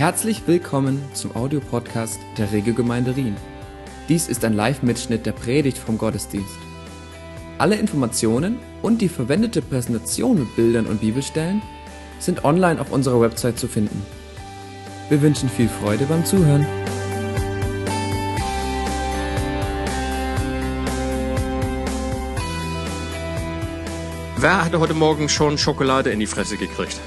Herzlich willkommen zum Audiopodcast der Regelgemeinde Rien. Dies ist ein Live-Mitschnitt der Predigt vom Gottesdienst. Alle Informationen und die verwendete Präsentation mit Bildern und Bibelstellen sind online auf unserer Website zu finden. Wir wünschen viel Freude beim Zuhören. Wer hatte heute Morgen schon Schokolade in die Fresse gekriegt?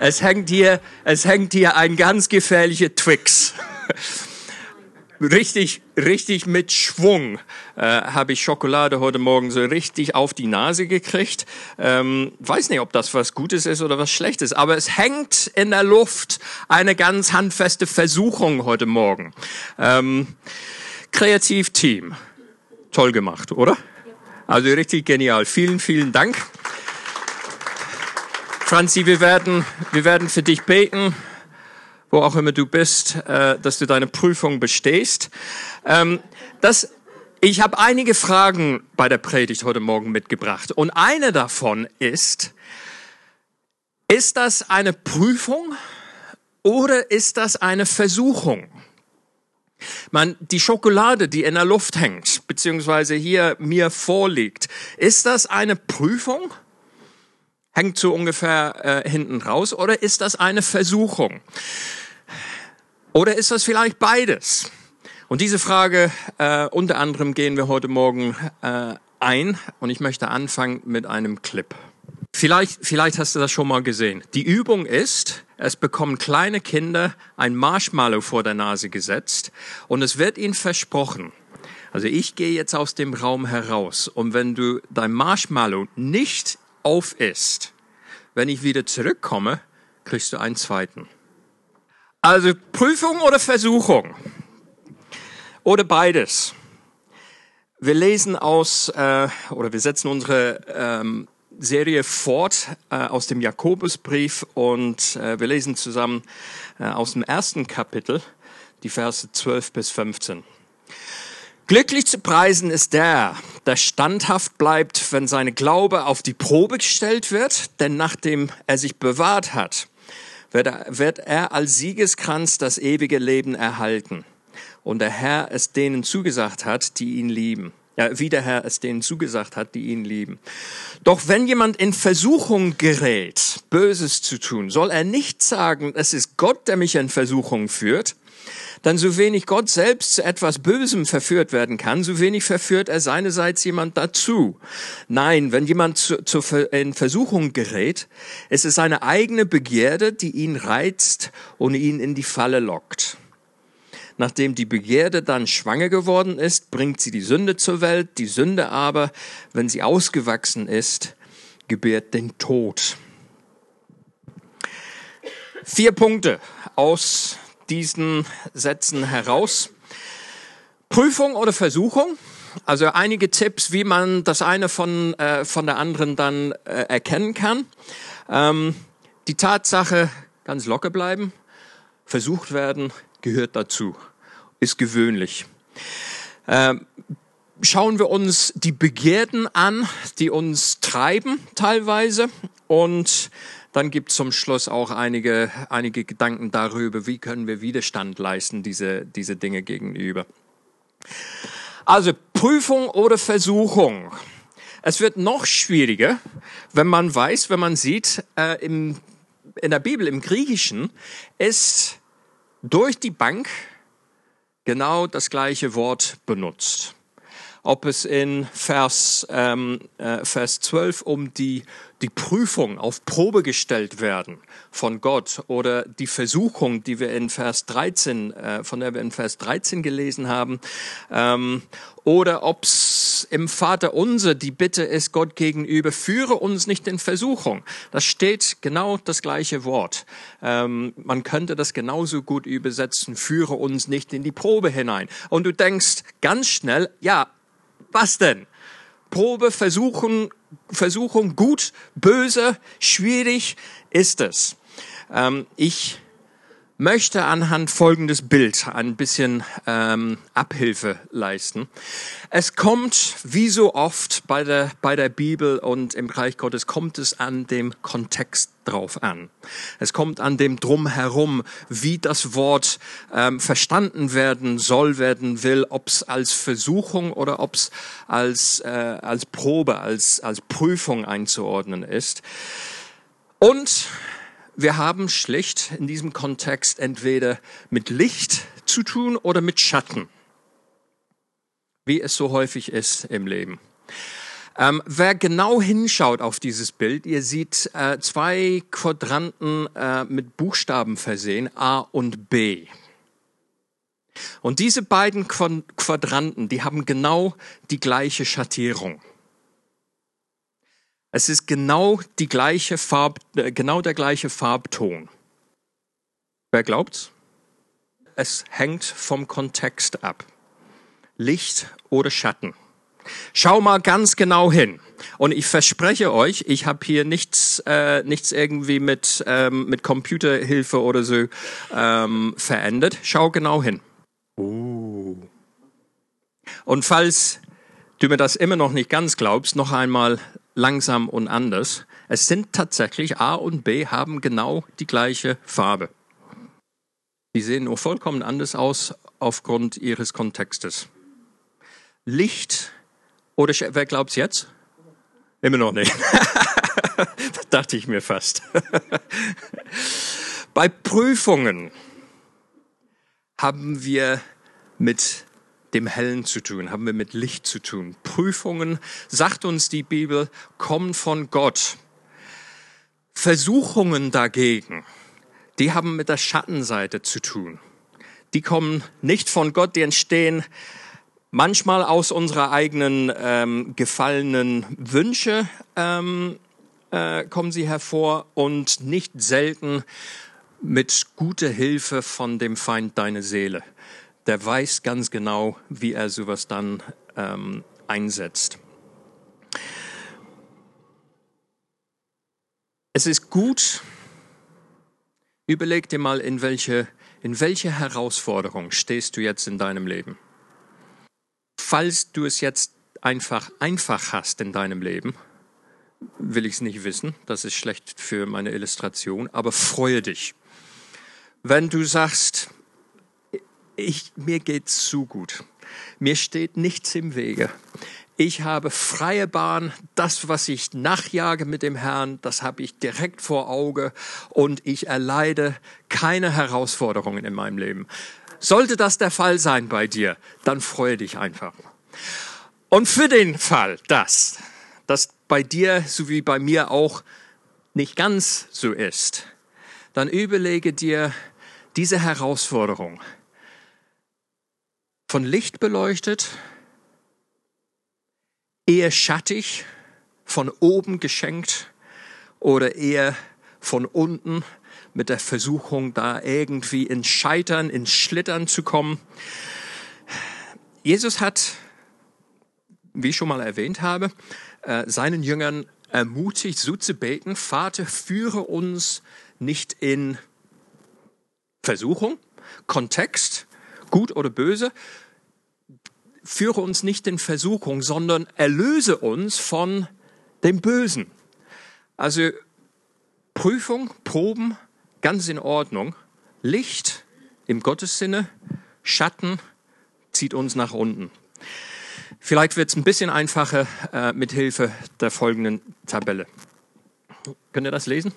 Es hängt hier, es hängt hier ein ganz gefährlicher Twix. richtig, richtig mit Schwung äh, habe ich Schokolade heute Morgen so richtig auf die Nase gekriegt. Ähm, weiß nicht, ob das was Gutes ist oder was Schlechtes, aber es hängt in der Luft eine ganz handfeste Versuchung heute Morgen. Ähm, Kreativteam toll gemacht, oder? Also richtig genial. Vielen, vielen Dank. Franzi, wir werden, wir werden für dich beten, wo auch immer du bist, äh, dass du deine Prüfung bestehst. Ähm, das, ich habe einige Fragen bei der Predigt heute Morgen mitgebracht. Und eine davon ist, ist das eine Prüfung oder ist das eine Versuchung? Man, die Schokolade, die in der Luft hängt, beziehungsweise hier mir vorliegt, ist das eine Prüfung? Hängt so ungefähr äh, hinten raus oder ist das eine Versuchung? Oder ist das vielleicht beides? Und diese Frage, äh, unter anderem gehen wir heute Morgen äh, ein und ich möchte anfangen mit einem Clip. Vielleicht, vielleicht hast du das schon mal gesehen. Die Übung ist, es bekommen kleine Kinder ein Marshmallow vor der Nase gesetzt und es wird ihnen versprochen. Also ich gehe jetzt aus dem Raum heraus und wenn du dein Marshmallow nicht aufisst, wenn ich wieder zurückkomme, kriegst du einen zweiten. Also Prüfung oder Versuchung? Oder beides? Wir lesen aus, äh, oder wir setzen unsere ähm, Serie fort äh, aus dem Jakobusbrief und äh, wir lesen zusammen äh, aus dem ersten Kapitel die Verse 12 bis 15. Glücklich zu preisen ist der, der standhaft bleibt, wenn seine Glaube auf die Probe gestellt wird, denn nachdem er sich bewahrt hat, wird er, wird er als Siegeskranz das ewige Leben erhalten. Und der Herr es denen zugesagt hat, die ihn lieben ja, wie der Herr es denen zugesagt hat, die ihn lieben. Doch wenn jemand in Versuchung gerät, Böses zu tun, soll er nicht sagen, es ist Gott, der mich in Versuchung führt, dann so wenig Gott selbst zu etwas Bösem verführt werden kann, so wenig verführt er seinerseits jemand dazu. Nein, wenn jemand zu, zu, in Versuchung gerät, ist es seine eigene Begierde, die ihn reizt und ihn in die Falle lockt. Nachdem die Begierde dann schwanger geworden ist, bringt sie die Sünde zur Welt. Die Sünde aber, wenn sie ausgewachsen ist, gebärt den Tod. Vier Punkte aus diesen Sätzen heraus. Prüfung oder Versuchung. Also einige Tipps, wie man das eine von, äh, von der anderen dann äh, erkennen kann. Ähm, die Tatsache, ganz locker bleiben, versucht werden, gehört dazu ist gewöhnlich. Ähm, schauen wir uns die Begierden an, die uns treiben teilweise und dann gibt es zum Schluss auch einige, einige Gedanken darüber, wie können wir Widerstand leisten, diese, diese Dinge gegenüber. Also Prüfung oder Versuchung. Es wird noch schwieriger, wenn man weiß, wenn man sieht, äh, im, in der Bibel, im Griechischen, ist durch die Bank genau das gleiche Wort benutzt. Ob es in Vers, ähm, äh, Vers 12 um die, die Prüfung auf Probe gestellt werden von Gott oder die Versuchung, die wir in Vers 13, äh, von der wir in Vers 13 gelesen haben, ähm, oder ob es im Vater unser die Bitte ist Gott gegenüber, führe uns nicht in Versuchung. Das steht genau das gleiche Wort. Ähm, man könnte das genauso gut übersetzen, führe uns nicht in die Probe hinein. Und du denkst ganz schnell, ja, was denn? Probe, Versuchen, Versuchung, gut, böse, schwierig ist es. Ähm, ich möchte anhand folgendes Bild ein bisschen ähm, Abhilfe leisten. Es kommt, wie so oft bei der, bei der Bibel und im Reich Gottes, kommt es an dem Kontext drauf an. Es kommt an dem Drumherum, wie das Wort ähm, verstanden werden soll, werden will, ob es als Versuchung oder ob es als, äh, als Probe, als, als Prüfung einzuordnen ist. Und wir haben schlicht in diesem Kontext entweder mit Licht zu tun oder mit Schatten, wie es so häufig ist im Leben. Ähm, wer genau hinschaut auf dieses Bild, ihr seht äh, zwei Quadranten äh, mit Buchstaben versehen, A und B. Und diese beiden Quadranten, die haben genau die gleiche Schattierung. Es ist genau die gleiche Farb, äh, genau der gleiche Farbton. Wer glaubt's? Es hängt vom Kontext ab. Licht oder Schatten. Schau mal ganz genau hin. Und ich verspreche euch, ich habe hier nichts, äh, nichts irgendwie mit, ähm, mit Computerhilfe oder so ähm, verändert. Schau genau hin. Uh. Und falls du mir das immer noch nicht ganz glaubst, noch einmal langsam und anders. Es sind tatsächlich A und B haben genau die gleiche Farbe. Die sehen nur vollkommen anders aus aufgrund ihres Kontextes. Licht oder wer glaubt's jetzt? Immer noch nicht. das dachte ich mir fast. Bei Prüfungen haben wir mit dem Hellen zu tun, haben wir mit Licht zu tun. Prüfungen, sagt uns die Bibel, kommen von Gott. Versuchungen dagegen, die haben mit der Schattenseite zu tun. Die kommen nicht von Gott, die entstehen manchmal aus unserer eigenen ähm, gefallenen Wünsche ähm, äh, kommen sie hervor und nicht selten mit guter Hilfe von dem Feind deine Seele der weiß ganz genau, wie er sowas dann ähm, einsetzt. Es ist gut, überleg dir mal, in welche, in welche Herausforderung stehst du jetzt in deinem Leben. Falls du es jetzt einfach einfach hast in deinem Leben, will ich es nicht wissen, das ist schlecht für meine Illustration, aber freue dich. Wenn du sagst, ich, mir geht's zu gut. Mir steht nichts im Wege. Ich habe freie Bahn. Das, was ich nachjage mit dem Herrn, das habe ich direkt vor Auge und ich erleide keine Herausforderungen in meinem Leben. Sollte das der Fall sein bei dir, dann freue dich einfach. Und für den Fall, dass das bei dir so wie bei mir auch nicht ganz so ist, dann überlege dir diese Herausforderung von Licht beleuchtet, eher schattig, von oben geschenkt oder eher von unten mit der Versuchung, da irgendwie ins Scheitern, ins Schlittern zu kommen. Jesus hat, wie ich schon mal erwähnt habe, äh, seinen Jüngern ermutigt, so zu beten, Vater, führe uns nicht in Versuchung, Kontext, gut oder böse, führe uns nicht in Versuchung, sondern erlöse uns von dem Bösen. Also Prüfung, Proben, ganz in Ordnung. Licht im Gottessinne, Schatten zieht uns nach unten. Vielleicht wird es ein bisschen einfacher äh, mit Hilfe der folgenden Tabelle. Könnt ihr das lesen?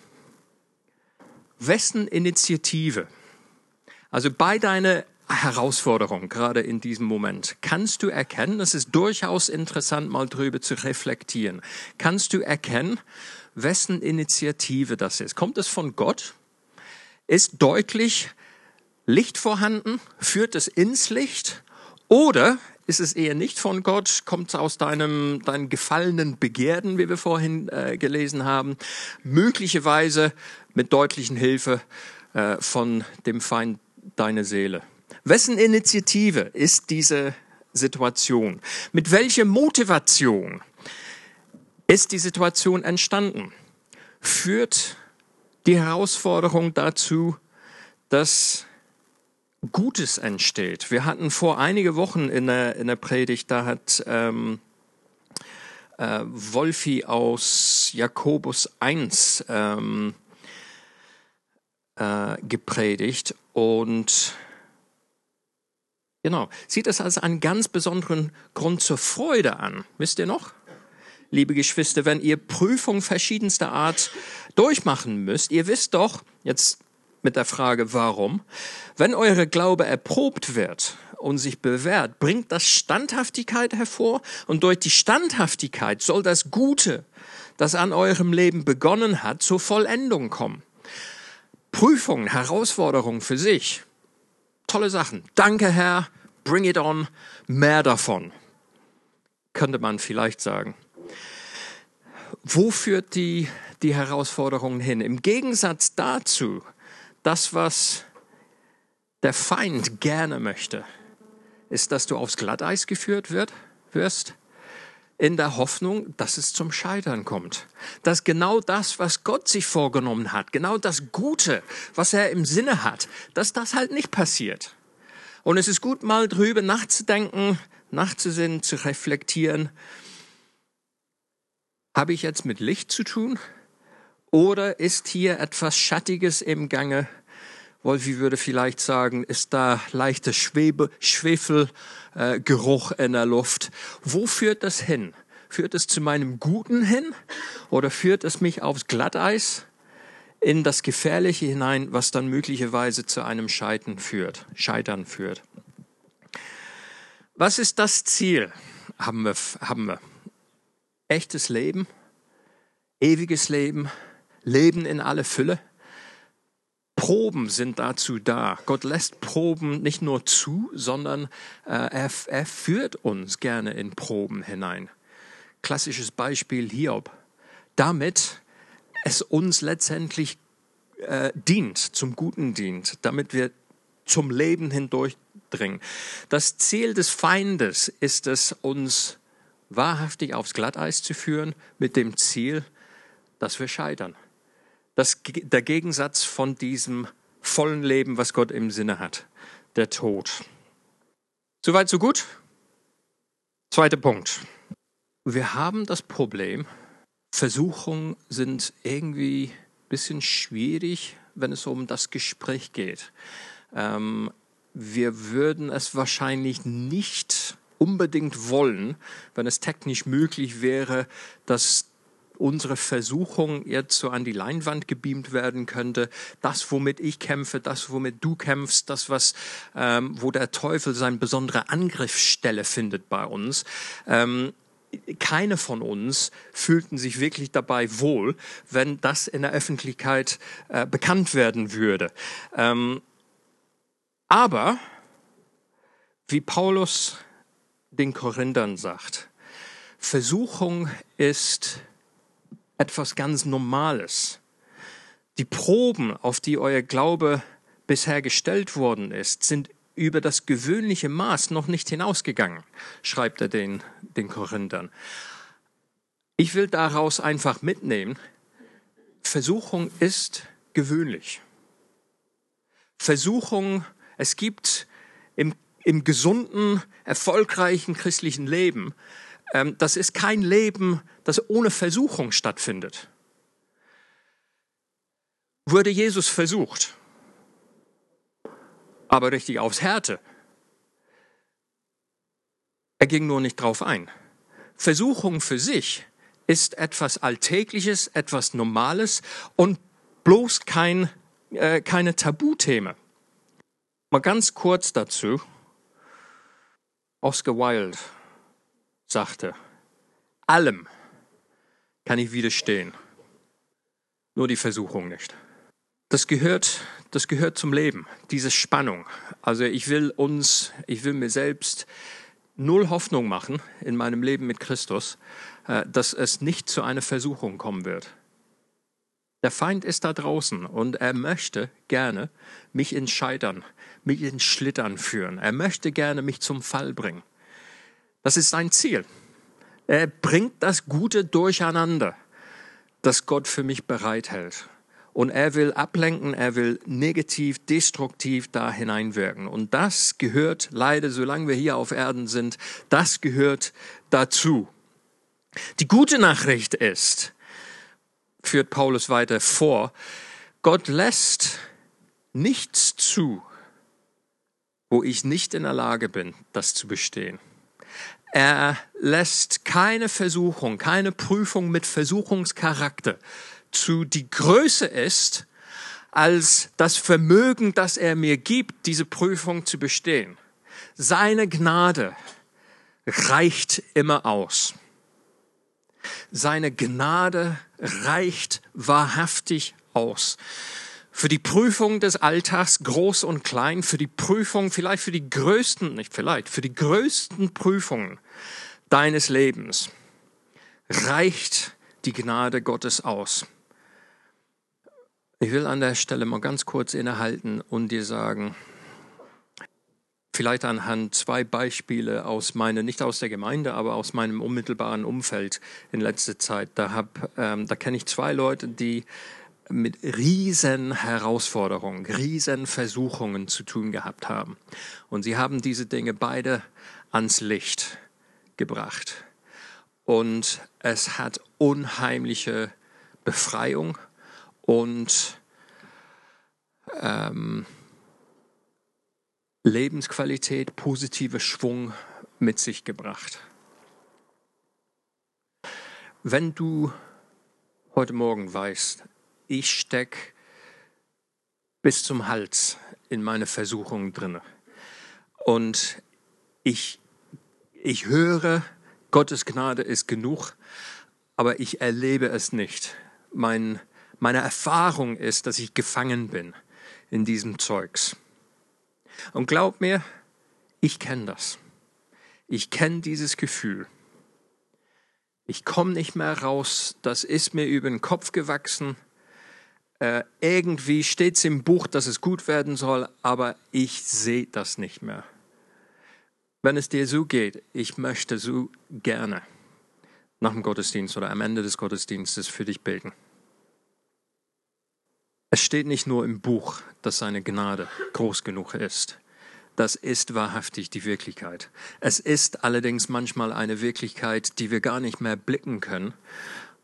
Wessen Initiative? Also bei deiner Herausforderung, gerade in diesem Moment. Kannst du erkennen, es ist durchaus interessant, mal drüber zu reflektieren. Kannst du erkennen, wessen Initiative das ist? Kommt es von Gott? Ist deutlich Licht vorhanden? Führt es ins Licht? Oder ist es eher nicht von Gott? Kommt es aus deinem, deinen gefallenen Begehren, wie wir vorhin äh, gelesen haben? Möglicherweise mit deutlichen Hilfe äh, von dem Feind deine Seele. Wessen Initiative ist diese Situation? Mit welcher Motivation ist die Situation entstanden? Führt die Herausforderung dazu, dass Gutes entsteht. Wir hatten vor einige Wochen in der, in der Predigt, da hat ähm, äh, Wolfi aus Jakobus 1 ähm, äh, gepredigt und genau, sieht es als einen ganz besonderen Grund zur Freude an. Wisst ihr noch? Liebe Geschwister, wenn ihr Prüfungen verschiedenster Art durchmachen müsst, ihr wisst doch, jetzt mit der Frage warum, wenn eure Glaube erprobt wird und sich bewährt, bringt das Standhaftigkeit hervor und durch die Standhaftigkeit soll das Gute, das an eurem Leben begonnen hat, zur Vollendung kommen. Prüfungen, Herausforderungen für sich. Tolle Sachen. Danke, Herr. Bring it on. Mehr davon. Könnte man vielleicht sagen. Wo führt die, die Herausforderung hin? Im Gegensatz dazu, das, was der Feind gerne möchte, ist, dass du aufs Glatteis geführt wird, wirst, in der Hoffnung, dass es zum Scheitern kommt. Dass genau das, was Gott sich vorgenommen hat, genau das Gute, was er im Sinne hat, dass das halt nicht passiert. Und es ist gut, mal drüber nachzudenken, nachzusinnen, zu reflektieren. Habe ich jetzt mit Licht zu tun? Oder ist hier etwas Schattiges im Gange, Wolfi würde vielleicht sagen, ist da leichter Schwebe, Schwefelgeruch äh, in der Luft. Wo führt das hin? Führt es zu meinem Guten hin oder führt es mich aufs Glatteis in das Gefährliche hinein, was dann möglicherweise zu einem Scheitern führt? Scheitern führt. Was ist das Ziel? Haben wir, haben wir. Echtes Leben, ewiges Leben, Leben in alle Fülle. Proben sind dazu da. Gott lässt Proben nicht nur zu, sondern äh, er, er führt uns gerne in Proben hinein. Klassisches Beispiel Hiob. Damit es uns letztendlich äh, dient, zum Guten dient, damit wir zum Leben hindurchdringen. Das Ziel des Feindes ist es, uns wahrhaftig aufs Glatteis zu führen, mit dem Ziel, dass wir scheitern das, der Gegensatz von diesem vollen Leben, was Gott im Sinne hat, der Tod. Soweit, so gut? Zweiter Punkt. Wir haben das Problem, Versuchungen sind irgendwie ein bisschen schwierig, wenn es um das Gespräch geht. Ähm, wir würden es wahrscheinlich nicht unbedingt wollen, wenn es technisch möglich wäre, dass unsere Versuchung jetzt so an die Leinwand gebeamt werden könnte. Das, womit ich kämpfe, das, womit du kämpfst, das, was, ähm, wo der Teufel seine besondere Angriffsstelle findet bei uns. Ähm, keine von uns fühlten sich wirklich dabei wohl, wenn das in der Öffentlichkeit äh, bekannt werden würde. Ähm, aber, wie Paulus den Korinthern sagt, Versuchung ist etwas ganz Normales. Die Proben, auf die euer Glaube bisher gestellt worden ist, sind über das gewöhnliche Maß noch nicht hinausgegangen, schreibt er den, den Korinthern. Ich will daraus einfach mitnehmen, Versuchung ist gewöhnlich. Versuchung, es gibt im, im gesunden, erfolgreichen christlichen Leben das ist kein Leben, das ohne Versuchung stattfindet. Wurde Jesus versucht, aber richtig aufs Härte. Er ging nur nicht drauf ein. Versuchung für sich ist etwas Alltägliches, etwas Normales und bloß kein, äh, keine Tabuthema. Mal ganz kurz dazu. Oscar Wilde sagte, allem kann ich widerstehen, nur die Versuchung nicht. Das gehört, das gehört zum Leben, diese Spannung. Also ich will uns, ich will mir selbst null Hoffnung machen in meinem Leben mit Christus, äh, dass es nicht zu einer Versuchung kommen wird. Der Feind ist da draußen und er möchte gerne mich ins Scheitern, mich ins Schlittern führen. Er möchte gerne mich zum Fall bringen. Das ist sein Ziel. Er bringt das Gute durcheinander, das Gott für mich bereithält. Und er will ablenken, er will negativ, destruktiv da hineinwirken. Und das gehört leider, solange wir hier auf Erden sind, das gehört dazu. Die gute Nachricht ist, führt Paulus weiter vor, Gott lässt nichts zu, wo ich nicht in der Lage bin, das zu bestehen. Er lässt keine Versuchung, keine Prüfung mit Versuchungscharakter zu, die größer ist als das Vermögen, das er mir gibt, diese Prüfung zu bestehen. Seine Gnade reicht immer aus. Seine Gnade reicht wahrhaftig aus. Für die Prüfung des Alltags, groß und klein, für die Prüfung, vielleicht für die größten, nicht vielleicht, für die größten Prüfungen deines Lebens reicht die Gnade Gottes aus. Ich will an der Stelle mal ganz kurz innehalten und dir sagen, vielleicht anhand zwei Beispiele aus meiner, nicht aus der Gemeinde, aber aus meinem unmittelbaren Umfeld in letzter Zeit. Da, ähm, da kenne ich zwei Leute, die mit riesen Herausforderungen, riesen Versuchungen zu tun gehabt haben. Und sie haben diese Dinge beide ans Licht gebracht. Und es hat unheimliche Befreiung und ähm, Lebensqualität, positive Schwung mit sich gebracht. Wenn du heute Morgen weißt, ich stecke bis zum Hals in meine Versuchung drinne und ich, ich höre, Gottes Gnade ist genug, aber ich erlebe es nicht. Mein, meine Erfahrung ist, dass ich gefangen bin in diesem Zeugs. Und glaub mir, ich kenne das. Ich kenne dieses Gefühl. Ich komme nicht mehr raus, das ist mir über den Kopf gewachsen. Äh, irgendwie steht es im Buch, dass es gut werden soll, aber ich sehe das nicht mehr. Wenn es dir so geht, ich möchte so gerne nach dem Gottesdienst oder am Ende des Gottesdienstes für dich beten. Es steht nicht nur im Buch, dass seine Gnade groß genug ist. Das ist wahrhaftig die Wirklichkeit. Es ist allerdings manchmal eine Wirklichkeit, die wir gar nicht mehr blicken können,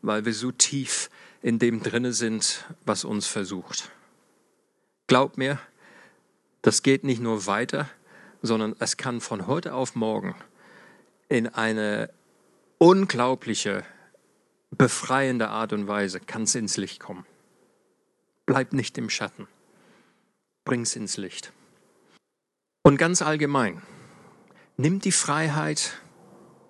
weil wir so tief in dem drinne sind, was uns versucht. Glaub mir, das geht nicht nur weiter, sondern es kann von heute auf morgen in eine unglaubliche, befreiende Art und Weise kann es ins Licht kommen. Bleib nicht im Schatten. Bring's ins Licht. Und ganz allgemein, nimm die Freiheit,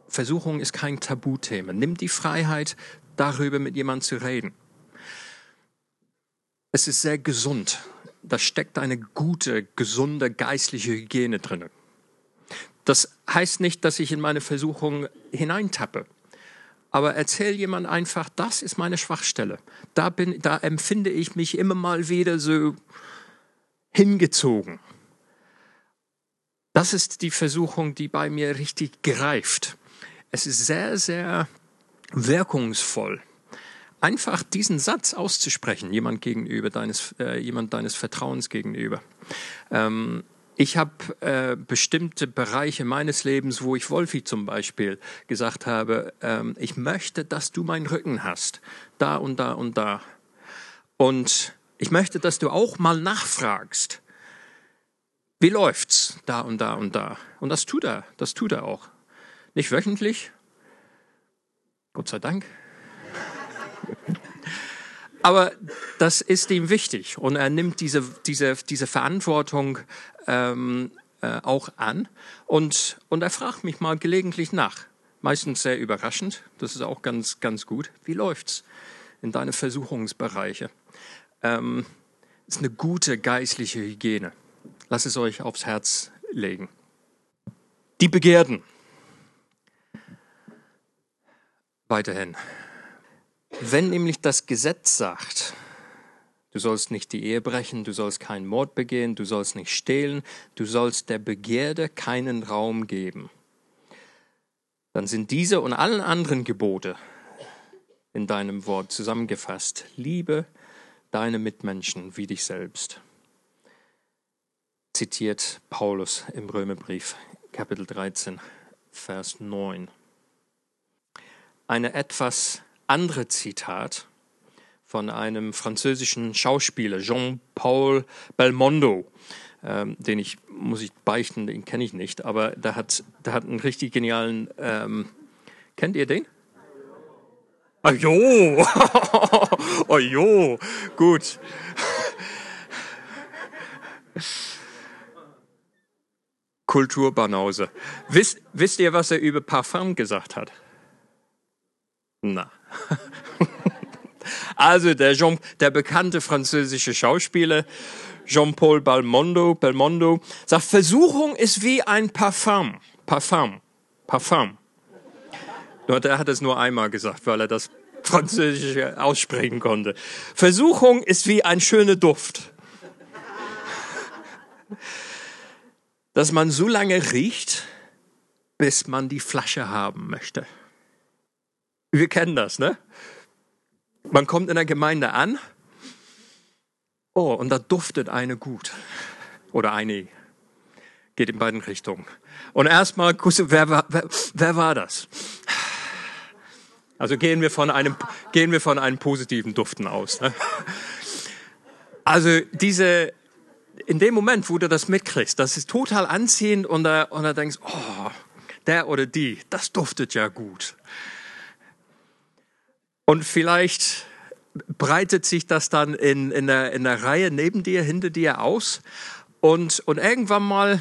Versuchung ist kein Tabuthema, nimm die Freiheit, darüber mit jemandem zu reden. Es ist sehr gesund. Da steckt eine gute, gesunde geistliche Hygiene drin. Das heißt nicht, dass ich in meine Versuchung hineintappe. Aber erzähl jemand einfach, das ist meine Schwachstelle. Da, bin, da empfinde ich mich immer mal wieder so hingezogen. Das ist die Versuchung, die bei mir richtig greift. Es ist sehr, sehr wirkungsvoll, einfach diesen Satz auszusprechen, jemand gegenüber, deines, äh, jemand deines Vertrauens gegenüber. Ähm, ich habe äh, bestimmte Bereiche meines Lebens, wo ich Wolfi zum Beispiel gesagt habe, ähm, ich möchte, dass du meinen Rücken hast, da und da und da. Und ich möchte, dass du auch mal nachfragst, wie läuft's da und da und da. Und das tut er, das tut er auch. Nicht wöchentlich, Gott sei Dank. Aber das ist ihm wichtig und er nimmt diese, diese, diese Verantwortung ähm, äh, auch an und, und er fragt mich mal gelegentlich nach. Meistens sehr überraschend, das ist auch ganz, ganz gut. Wie läuft's in deine Versuchungsbereiche? Ähm, ist eine gute geistliche Hygiene. Lass es euch aufs Herz legen. Die Begehrten. Weiterhin. Wenn nämlich das Gesetz sagt, du sollst nicht die Ehe brechen, du sollst keinen Mord begehen, du sollst nicht stehlen, du sollst der Begierde keinen Raum geben, dann sind diese und allen anderen Gebote in deinem Wort zusammengefasst. Liebe deine Mitmenschen wie dich selbst. Zitiert Paulus im Römerbrief, Kapitel 13, Vers 9. Eine etwas andere Zitat von einem französischen Schauspieler, Jean-Paul Belmondo, ähm, den ich, muss ich beichten, den kenne ich nicht, aber der hat, der hat einen richtig genialen, ähm, kennt ihr den? Ajo, ajo, gut. Kulturbanause. Wisst, wisst ihr, was er über Parfum gesagt hat? Na. Also der, Jean, der bekannte französische Schauspieler Jean-Paul Belmondo, Belmondo sagt, Versuchung ist wie ein Parfum. Parfum. Parfum. Nur der hat es nur einmal gesagt, weil er das Französische aussprechen konnte. Versuchung ist wie ein schöner Duft. Dass man so lange riecht, bis man die Flasche haben möchte. Wir kennen das, ne? Man kommt in der Gemeinde an, oh, und da duftet eine gut. Oder eine. Geht in beiden Richtungen. Und erstmal, wer, wer, wer war das? Also gehen wir von einem, gehen wir von einem positiven Duften aus. Ne? Also diese, in dem Moment, wo du das mitkriegst, das ist total anziehend und da, und da denkst, oh, der oder die, das duftet ja gut. Und vielleicht breitet sich das dann in, in, der, in der Reihe neben dir, hinter dir aus. Und, und irgendwann mal,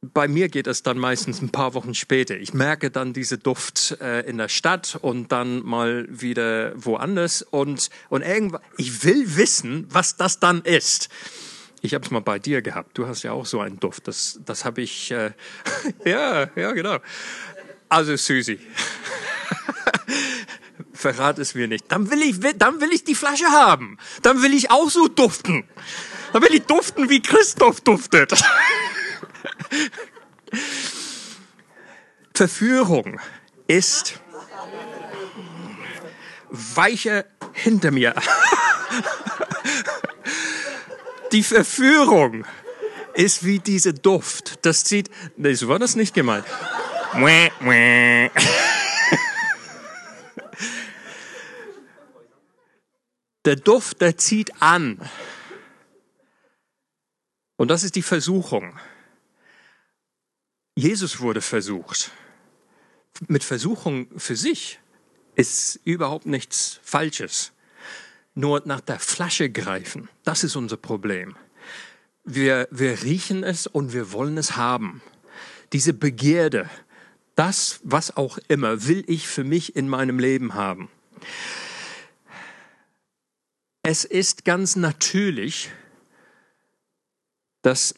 bei mir geht es dann meistens ein paar Wochen später. Ich merke dann diese Duft äh, in der Stadt und dann mal wieder woanders. Und, und irgendwann, ich will wissen, was das dann ist. Ich habe es mal bei dir gehabt. Du hast ja auch so einen Duft. Das, das habe ich. Äh, ja, ja, genau. Also Susi verrat es mir nicht. Dann will ich, dann will ich die Flasche haben. Dann will ich auch so duften. Dann will ich duften, wie Christoph duftet. Verführung ist weiche hinter mir. Die Verführung ist wie diese Duft. Das zieht, so war das nicht gemeint. Der Duft, der zieht an. Und das ist die Versuchung. Jesus wurde versucht. Mit Versuchung für sich ist überhaupt nichts Falsches. Nur nach der Flasche greifen, das ist unser Problem. Wir, wir riechen es und wir wollen es haben. Diese Begierde, das, was auch immer, will ich für mich in meinem Leben haben. Es ist ganz natürlich, dass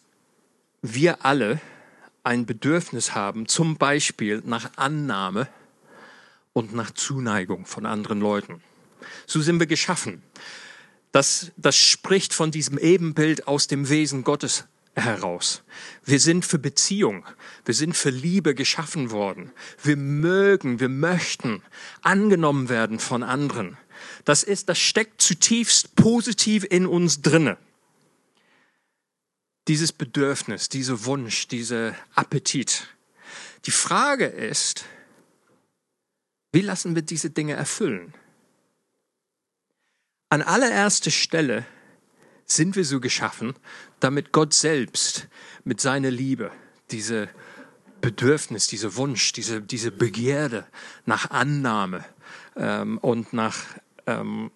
wir alle ein Bedürfnis haben, zum Beispiel nach Annahme und nach Zuneigung von anderen Leuten. So sind wir geschaffen. Das, das spricht von diesem Ebenbild aus dem Wesen Gottes heraus. Wir sind für Beziehung, wir sind für Liebe geschaffen worden. Wir mögen, wir möchten angenommen werden von anderen. Das ist, das steckt zutiefst positiv in uns drinne. Dieses Bedürfnis, dieser Wunsch, dieser Appetit. Die Frage ist, wie lassen wir diese Dinge erfüllen? An allererster Stelle sind wir so geschaffen, damit Gott selbst mit seiner Liebe diese Bedürfnis, dieser Wunsch, diese, diese Begierde nach Annahme ähm, und nach ähm,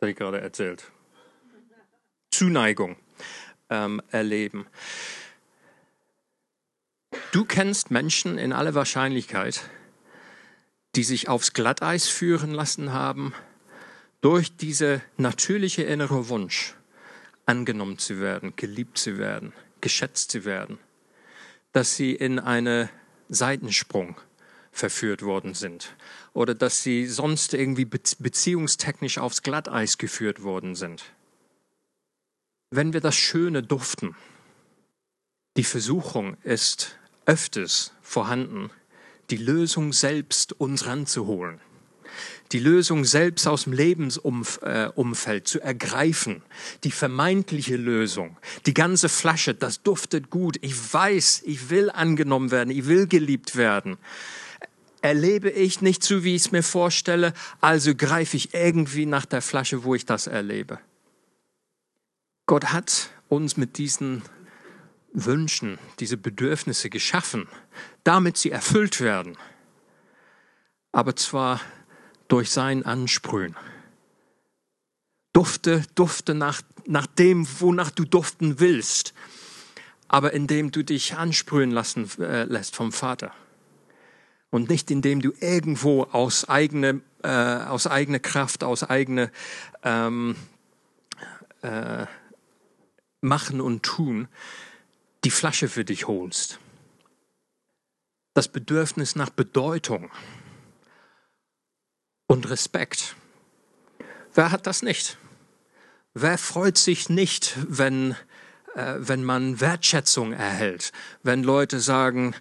habe ich gerade erzählt, Zuneigung ähm, erleben. Du kennst Menschen in aller Wahrscheinlichkeit, die sich aufs Glatteis führen lassen haben, durch diese natürliche innere Wunsch, angenommen zu werden, geliebt zu werden, geschätzt zu werden, dass sie in eine Seitensprung verführt worden sind oder dass sie sonst irgendwie beziehungstechnisch aufs Glatteis geführt worden sind. Wenn wir das Schöne duften, die Versuchung ist öfters vorhanden, die Lösung selbst uns ranzuholen. die Lösung selbst aus dem Lebensumfeld zu ergreifen, die vermeintliche Lösung, die ganze Flasche, das duftet gut, ich weiß, ich will angenommen werden, ich will geliebt werden. Erlebe ich nicht so, wie ich es mir vorstelle, also greife ich irgendwie nach der Flasche, wo ich das erlebe. Gott hat uns mit diesen Wünschen, diese Bedürfnisse geschaffen, damit sie erfüllt werden. Aber zwar durch sein Ansprühen. Dufte, dufte nach, nach dem, wonach du duften willst, aber indem du dich ansprühen lassen äh, lässt vom Vater. Und nicht indem du irgendwo aus eigener äh, aus eigener Kraft, aus eigener ähm, äh, Machen und Tun die Flasche für dich holst. Das Bedürfnis nach Bedeutung und Respekt. Wer hat das nicht? Wer freut sich nicht, wenn, äh, wenn man Wertschätzung erhält, wenn Leute sagen,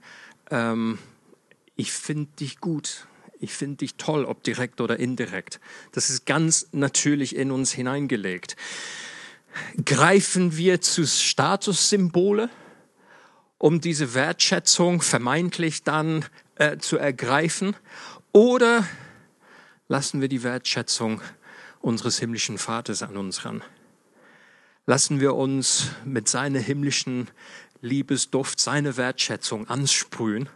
ähm, ich finde dich gut, ich finde dich toll, ob direkt oder indirekt. Das ist ganz natürlich in uns hineingelegt. Greifen wir zu Statussymbole? um diese Wertschätzung vermeintlich dann äh, zu ergreifen? Oder lassen wir die Wertschätzung unseres himmlischen Vaters an uns ran? Lassen wir uns mit seiner himmlischen Liebesduft, seine Wertschätzung ansprühen?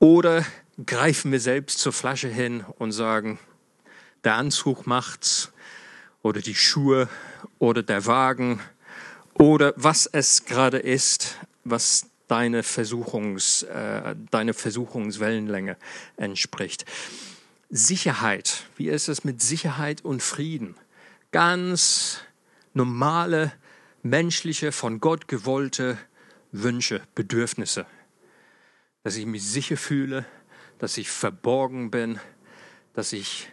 Oder greifen wir selbst zur Flasche hin und sagen, der Anzug macht's oder die Schuhe oder der Wagen oder was es gerade ist, was deine, Versuchungs, äh, deine Versuchungswellenlänge entspricht. Sicherheit. Wie ist es mit Sicherheit und Frieden? Ganz normale, menschliche, von Gott gewollte Wünsche, Bedürfnisse. Dass ich mich sicher fühle, dass ich verborgen bin, dass ich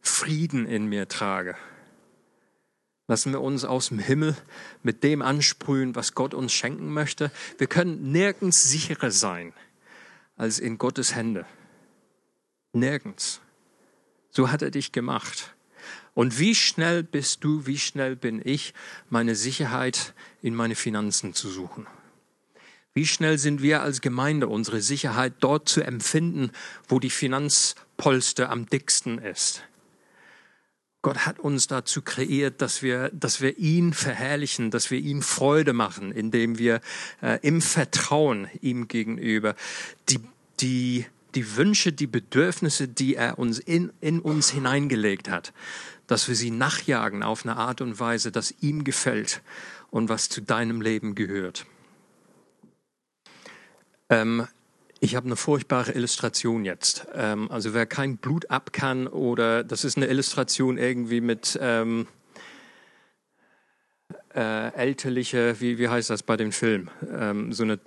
Frieden in mir trage. Lassen wir uns aus dem Himmel mit dem ansprühen, was Gott uns schenken möchte. Wir können nirgends sicherer sein als in Gottes Hände. Nirgends. So hat er dich gemacht. Und wie schnell bist du, wie schnell bin ich, meine Sicherheit in meine Finanzen zu suchen? Wie schnell sind wir als Gemeinde unsere Sicherheit dort zu empfinden, wo die Finanzpolster am dicksten ist? Gott hat uns dazu kreiert, dass wir, dass wir ihn verherrlichen, dass wir ihm Freude machen, indem wir äh, im Vertrauen ihm gegenüber die, die, die Wünsche, die Bedürfnisse, die er uns in, in uns hineingelegt hat, dass wir sie nachjagen auf eine Art und Weise, das ihm gefällt und was zu deinem Leben gehört. Ähm, ich habe eine furchtbare Illustration jetzt. Ähm, also wer kein Blut ab kann oder das ist eine Illustration irgendwie mit ähm, äh, älterliche, wie, wie heißt das bei dem Film? Ähm, so eine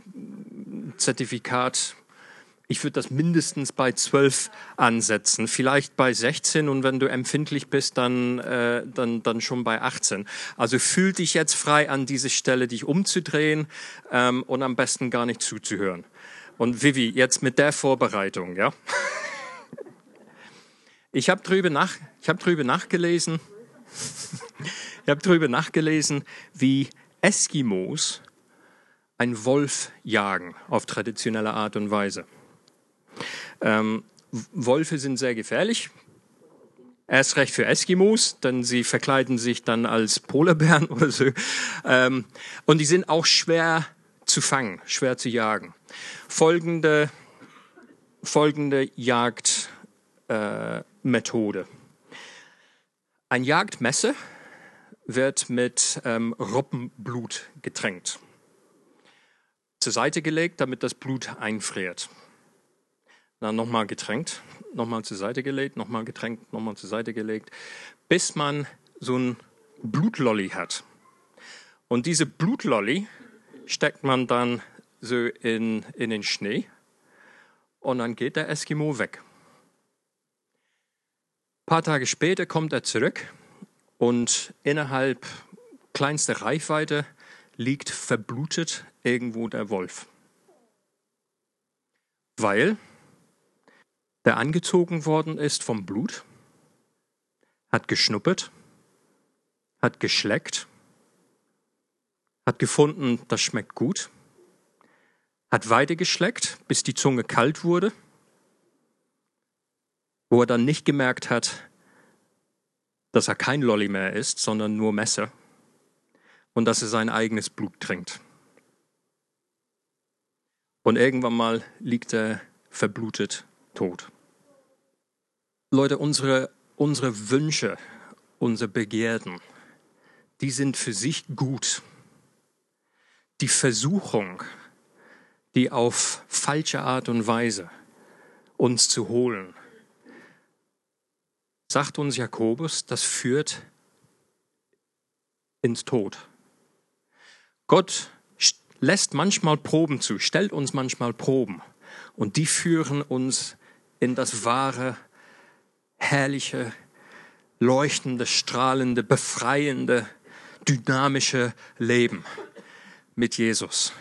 Zertifikat. Ich würde das mindestens bei 12 ansetzen, vielleicht bei 16 und wenn du empfindlich bist, dann, äh, dann, dann schon bei 18. Also fühl dich jetzt frei an diese Stelle, dich umzudrehen ähm, und am besten gar nicht zuzuhören. Und Vivi, jetzt mit der Vorbereitung, ja? Ich habe drüber, nach, hab drüber nachgelesen, ich habe drüber nachgelesen, wie Eskimos einen Wolf jagen auf traditionelle Art und Weise. Ähm, Wölfe sind sehr gefährlich. Erst recht für Eskimos, denn sie verkleiden sich dann als Polarbären oder so. Ähm, und die sind auch schwer zu fangen, schwer zu jagen. Folgende, folgende Jagdmethode. Äh, Ein Jagdmesser wird mit ähm, Robbenblut getränkt. Zur Seite gelegt, damit das Blut einfriert. Dann nochmal getränkt, nochmal zur Seite gelegt, nochmal getränkt, nochmal zur Seite gelegt, bis man so ein Blutlolly hat. Und diese Blutlolly steckt man dann so in, in den Schnee und dann geht der Eskimo weg. Ein paar Tage später kommt er zurück und innerhalb kleinster Reichweite liegt verblutet irgendwo der Wolf. Weil der angezogen worden ist vom Blut, hat geschnuppert, hat geschleckt, hat gefunden, das schmeckt gut, hat weiter geschleckt, bis die Zunge kalt wurde, wo er dann nicht gemerkt hat, dass er kein Lolli mehr ist, sondern nur Messer und dass er sein eigenes Blut trinkt. Und irgendwann mal liegt er verblutet tot. Leute, unsere, unsere Wünsche, unsere Begehrten, die sind für sich gut. Die Versuchung, die auf falsche Art und Weise uns zu holen, sagt uns Jakobus, das führt ins Tod. Gott lässt manchmal Proben zu, stellt uns manchmal Proben. Und die führen uns in das wahre, herrliche, leuchtende, strahlende, befreiende, dynamische Leben mit Jesus.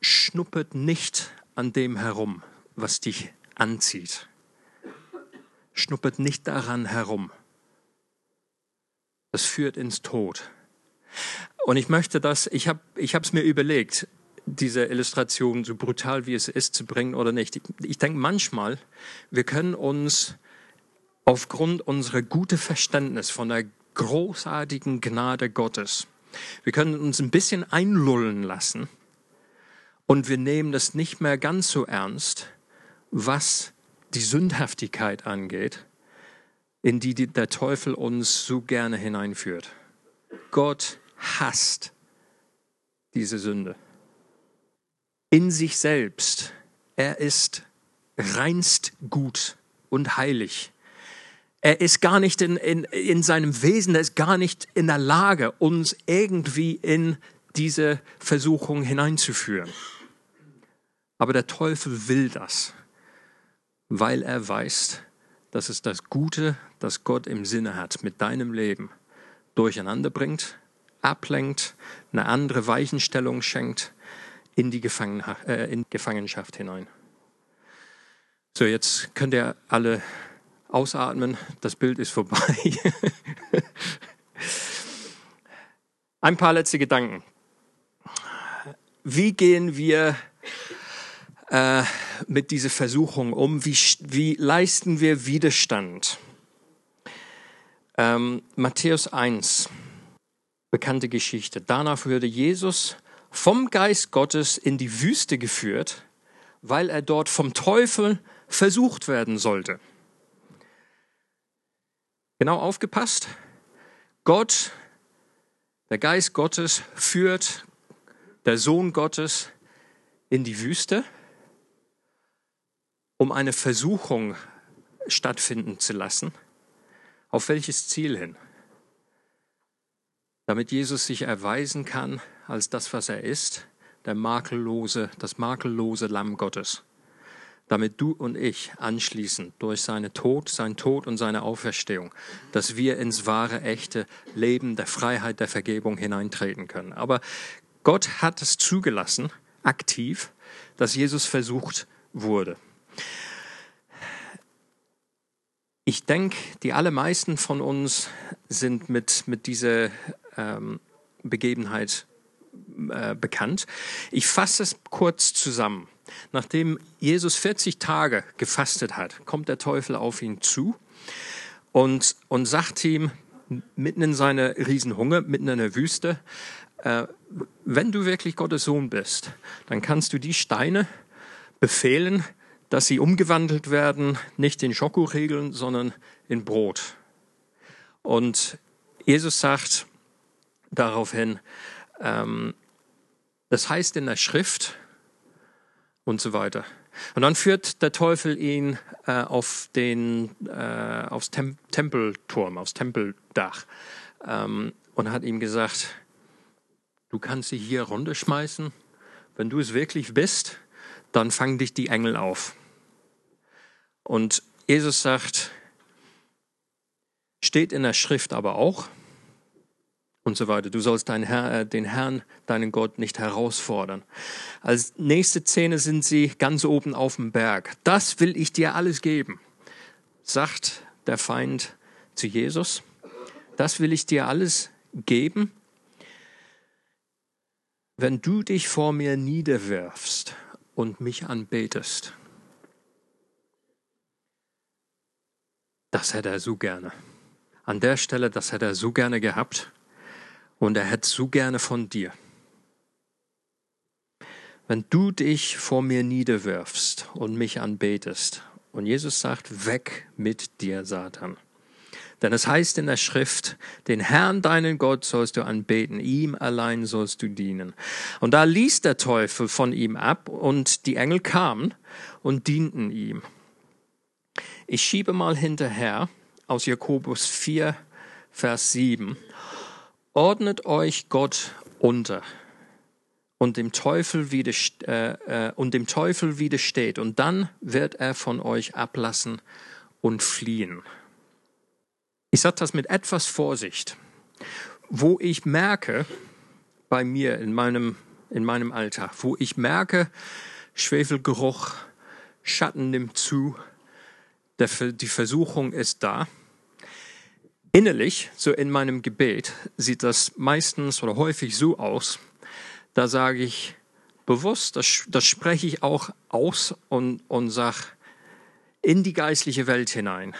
Schnuppert nicht an dem herum, was dich anzieht. Schnuppert nicht daran herum. Das führt ins Tod. Und ich möchte das, ich habe es mir überlegt, diese Illustration, so brutal wie es ist, zu bringen oder nicht. Ich, ich denke manchmal, wir können uns aufgrund unserer guten Verständnis von der großartigen Gnade Gottes, wir können uns ein bisschen einlullen lassen und wir nehmen das nicht mehr ganz so ernst, was die Sündhaftigkeit angeht, in die der Teufel uns so gerne hineinführt. Gott hasst diese Sünde. In sich selbst, er ist reinst gut und heilig. Er ist gar nicht in, in, in seinem Wesen, er ist gar nicht in der Lage, uns irgendwie in diese Versuchung hineinzuführen. Aber der Teufel will das, weil er weiß, dass es das Gute, das Gott im Sinne hat mit deinem Leben, durcheinander bringt ablenkt, eine andere Weichenstellung schenkt in die äh, Gefangenschaft hinein. So, jetzt könnt ihr alle ausatmen. Das Bild ist vorbei. Ein paar letzte Gedanken. Wie gehen wir äh, mit dieser Versuchung um? Wie, wie leisten wir Widerstand? Ähm, Matthäus 1 bekannte Geschichte. Danach wurde Jesus vom Geist Gottes in die Wüste geführt, weil er dort vom Teufel versucht werden sollte. Genau aufgepasst. Gott, der Geist Gottes führt der Sohn Gottes in die Wüste, um eine Versuchung stattfinden zu lassen. Auf welches Ziel hin? damit Jesus sich erweisen kann als das, was er ist, der makellose, das makellose Lamm Gottes. Damit du und ich anschließend durch seinen Tod, sein Tod und seine Auferstehung, dass wir ins wahre, echte Leben der Freiheit, der Vergebung hineintreten können. Aber Gott hat es zugelassen, aktiv, dass Jesus versucht wurde. Ich denke, die allermeisten von uns sind mit, mit dieser ähm, Begebenheit äh, bekannt. Ich fasse es kurz zusammen. Nachdem Jesus 40 Tage gefastet hat, kommt der Teufel auf ihn zu und, und sagt ihm mitten in seiner Riesenhunger, mitten in der Wüste, äh, wenn du wirklich Gottes Sohn bist, dann kannst du die Steine befehlen, dass sie umgewandelt werden, nicht in Schokoregeln, sondern in Brot. Und Jesus sagt, daraufhin. Ähm, das heißt in der Schrift und so weiter. Und dann führt der Teufel ihn äh, auf den, äh, aufs Tem Tempelturm, aufs Tempeldach ähm, und hat ihm gesagt, du kannst sie hier runterschmeißen. Wenn du es wirklich bist, dann fangen dich die Engel auf. Und Jesus sagt, steht in der Schrift aber auch, und so weiter. Du sollst Herr, äh, den Herrn, deinen Gott, nicht herausfordern. Als nächste Szene sind sie ganz oben auf dem Berg. Das will ich dir alles geben, sagt der Feind zu Jesus. Das will ich dir alles geben, wenn du dich vor mir niederwirfst und mich anbetest. Das hätte er so gerne. An der Stelle, das hätte er so gerne gehabt und er hätte so gerne von dir. Wenn du dich vor mir niederwirfst und mich anbetest, und Jesus sagt, weg mit dir, Satan. Denn es heißt in der Schrift, den Herrn, deinen Gott, sollst du anbeten, ihm allein sollst du dienen. Und da ließ der Teufel von ihm ab und die Engel kamen und dienten ihm. Ich schiebe mal hinterher aus Jakobus 4, Vers 7. Ordnet euch Gott unter und dem Teufel, widersteht, äh, äh, und dem Teufel widersteht, und dann wird er von euch ablassen und fliehen. Ich sage das mit etwas Vorsicht, wo ich merke, bei mir in meinem, in meinem Alltag, wo ich merke, Schwefelgeruch, Schatten nimmt zu, der, die Versuchung ist da, Innerlich, so in meinem Gebet, sieht das meistens oder häufig so aus, da sage ich bewusst, das, das spreche ich auch aus und, und sage in die geistliche Welt hinein.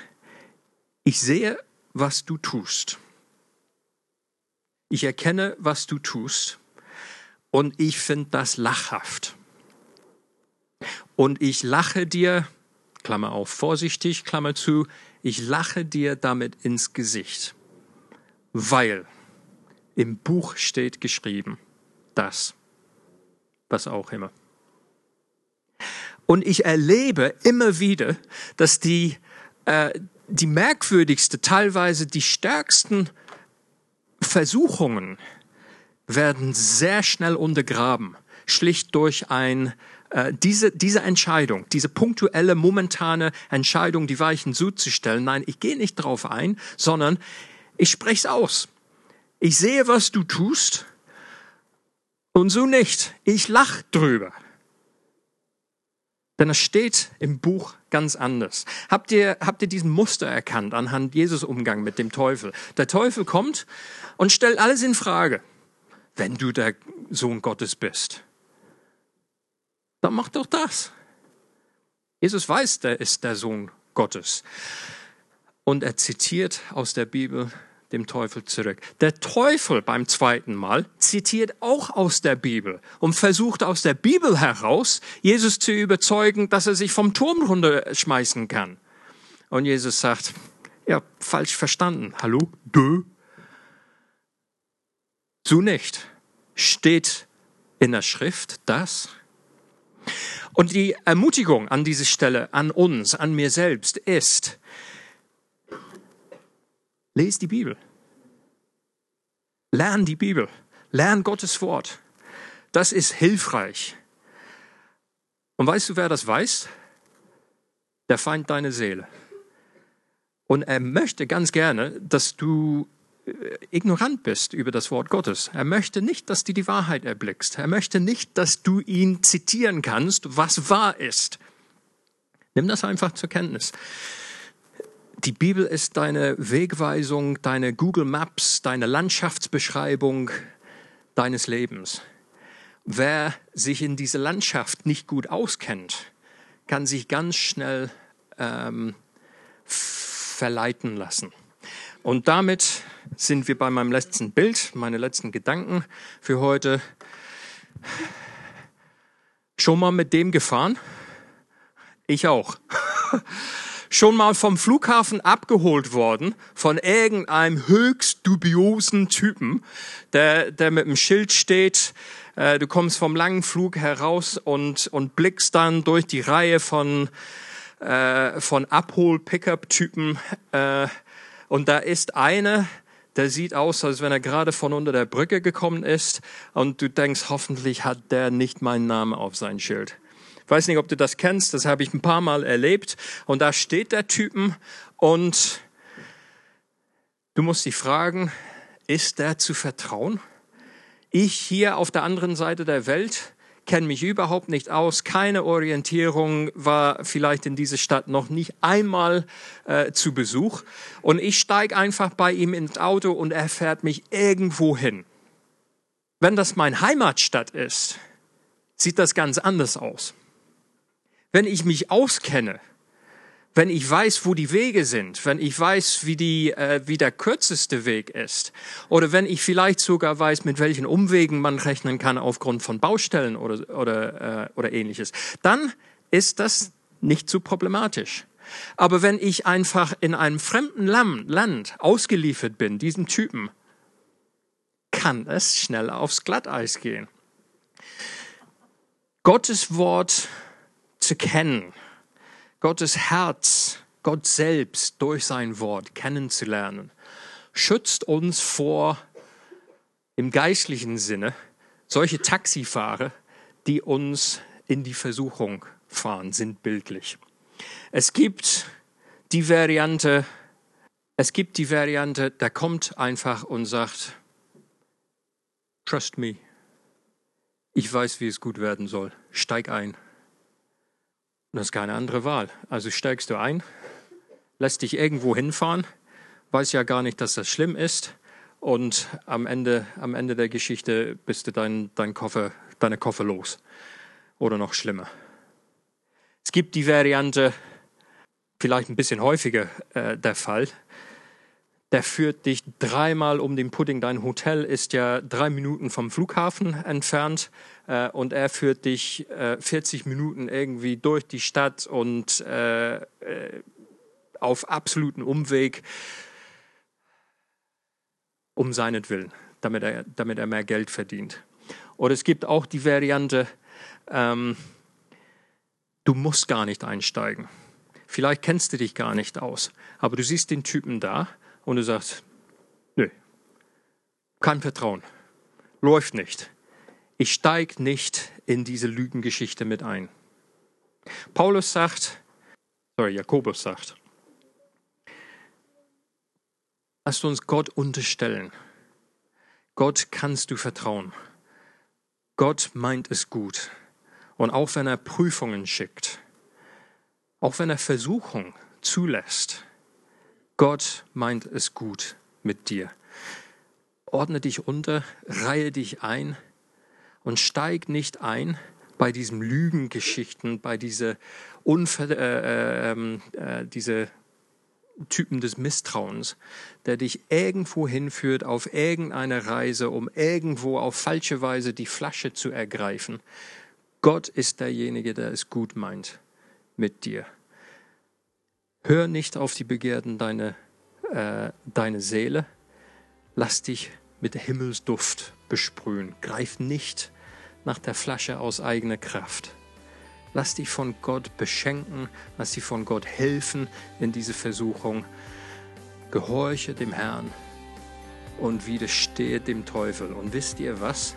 Ich sehe, was du tust. Ich erkenne, was du tust und ich finde das lachhaft. Und ich lache dir, Klammer auf, vorsichtig, Klammer zu, ich lache dir damit ins Gesicht, weil im Buch steht geschrieben, das, was auch immer. Und ich erlebe immer wieder, dass die, äh, die merkwürdigste, teilweise die stärksten Versuchungen werden sehr schnell untergraben, schlicht durch ein äh, diese, diese Entscheidung, diese punktuelle, momentane Entscheidung, die Weichen zuzustellen, nein, ich gehe nicht darauf ein, sondern ich spreche es aus. Ich sehe, was du tust und so nicht. Ich lach drüber. Denn es steht im Buch ganz anders. Habt ihr, habt ihr diesen Muster erkannt anhand Jesus Umgang mit dem Teufel? Der Teufel kommt und stellt alles in Frage, wenn du der Sohn Gottes bist dann mach doch das. Jesus weiß, der ist der Sohn Gottes. Und er zitiert aus der Bibel dem Teufel zurück. Der Teufel beim zweiten Mal zitiert auch aus der Bibel und versucht aus der Bibel heraus, Jesus zu überzeugen, dass er sich vom Turm runterschmeißen kann. Und Jesus sagt, ja, falsch verstanden. Hallo? Du? So nicht. Steht in der Schrift das? Und die Ermutigung an diese Stelle, an uns, an mir selbst, ist, les die Bibel. Lern die Bibel. Lern Gottes Wort. Das ist hilfreich. Und weißt du, wer das weiß? Der Feind deine Seele. Und er möchte ganz gerne, dass du ignorant bist über das Wort Gottes. Er möchte nicht, dass du die Wahrheit erblickst. Er möchte nicht, dass du ihn zitieren kannst, was wahr ist. Nimm das einfach zur Kenntnis. Die Bibel ist deine Wegweisung, deine Google Maps, deine Landschaftsbeschreibung deines Lebens. Wer sich in dieser Landschaft nicht gut auskennt, kann sich ganz schnell ähm, verleiten lassen. Und damit sind wir bei meinem letzten Bild, meine letzten Gedanken für heute. Schon mal mit dem gefahren? Ich auch. Schon mal vom Flughafen abgeholt worden von irgendeinem höchst dubiosen Typen, der, der mit dem Schild steht, äh, du kommst vom langen Flug heraus und, und blickst dann durch die Reihe von, äh, von Abhol-Pickup-Typen äh, und da ist einer, der sieht aus, als wenn er gerade von unter der Brücke gekommen ist. Und du denkst, hoffentlich hat der nicht meinen Namen auf sein Schild. Ich weiß nicht, ob du das kennst, das habe ich ein paar Mal erlebt. Und da steht der Typen und du musst dich fragen, ist der zu vertrauen? Ich hier auf der anderen Seite der Welt kenne mich überhaupt nicht aus, keine Orientierung, war vielleicht in dieser Stadt noch nicht einmal äh, zu Besuch. Und ich steige einfach bei ihm ins Auto und er fährt mich irgendwo hin. Wenn das mein Heimatstadt ist, sieht das ganz anders aus. Wenn ich mich auskenne, wenn ich weiß, wo die Wege sind, wenn ich weiß, wie, die, äh, wie der kürzeste Weg ist, oder wenn ich vielleicht sogar weiß, mit welchen Umwegen man rechnen kann aufgrund von Baustellen oder, oder, äh, oder ähnliches, dann ist das nicht so problematisch. Aber wenn ich einfach in einem fremden Land ausgeliefert bin, diesem Typen, kann es schnell aufs Glatteis gehen. Gottes Wort zu kennen, Gottes Herz, Gott selbst durch sein Wort kennenzulernen, schützt uns vor, im geistlichen Sinne, solche Taxifahrer, die uns in die Versuchung fahren, sind bildlich. Es gibt die Variante, es gibt die Variante, der kommt einfach und sagt, trust me, ich weiß, wie es gut werden soll, steig ein. Das ist keine andere Wahl. Also steigst du ein, lässt dich irgendwo hinfahren, weiß ja gar nicht, dass das schlimm ist. Und am Ende, am Ende der Geschichte bist du dein, dein Koffer, deine Koffer los. Oder noch schlimmer. Es gibt die Variante, vielleicht ein bisschen häufiger äh, der Fall, der führt dich dreimal um den Pudding. Dein Hotel ist ja drei Minuten vom Flughafen entfernt äh, und er führt dich äh, 40 Minuten irgendwie durch die Stadt und äh, äh, auf absoluten Umweg um seinetwillen, damit er, damit er mehr Geld verdient. Oder es gibt auch die Variante, ähm, du musst gar nicht einsteigen. Vielleicht kennst du dich gar nicht aus, aber du siehst den Typen da und du sagst, nö, kein Vertrauen, läuft nicht. Ich steige nicht in diese Lügengeschichte mit ein. Paulus sagt, sorry, Jakobus sagt, lasst uns Gott unterstellen. Gott kannst du vertrauen. Gott meint es gut. Und auch wenn er Prüfungen schickt, auch wenn er Versuchung zulässt, Gott meint es gut mit dir. Ordne dich unter, reihe dich ein und steig nicht ein bei diesen Lügengeschichten, bei diese, Unver äh, ähm, äh, diese Typen des Misstrauens, der dich irgendwo hinführt auf irgendeine Reise, um irgendwo auf falsche Weise die Flasche zu ergreifen. Gott ist derjenige, der es gut meint mit dir. Hör nicht auf die Begierden deiner äh, deine Seele. Lass dich mit Himmelsduft besprühen. Greif nicht nach der Flasche aus eigener Kraft. Lass dich von Gott beschenken, lass dich von Gott helfen in diese Versuchung. Gehorche dem Herrn und widerstehe dem Teufel. Und wisst ihr was?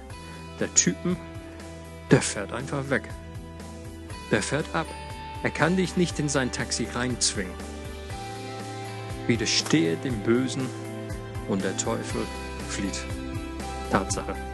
Der Typen, der fährt einfach weg. Der fährt ab. Er kann dich nicht in sein Taxi reinzwingen. Widerstehe dem Bösen und der Teufel flieht. Tatsache.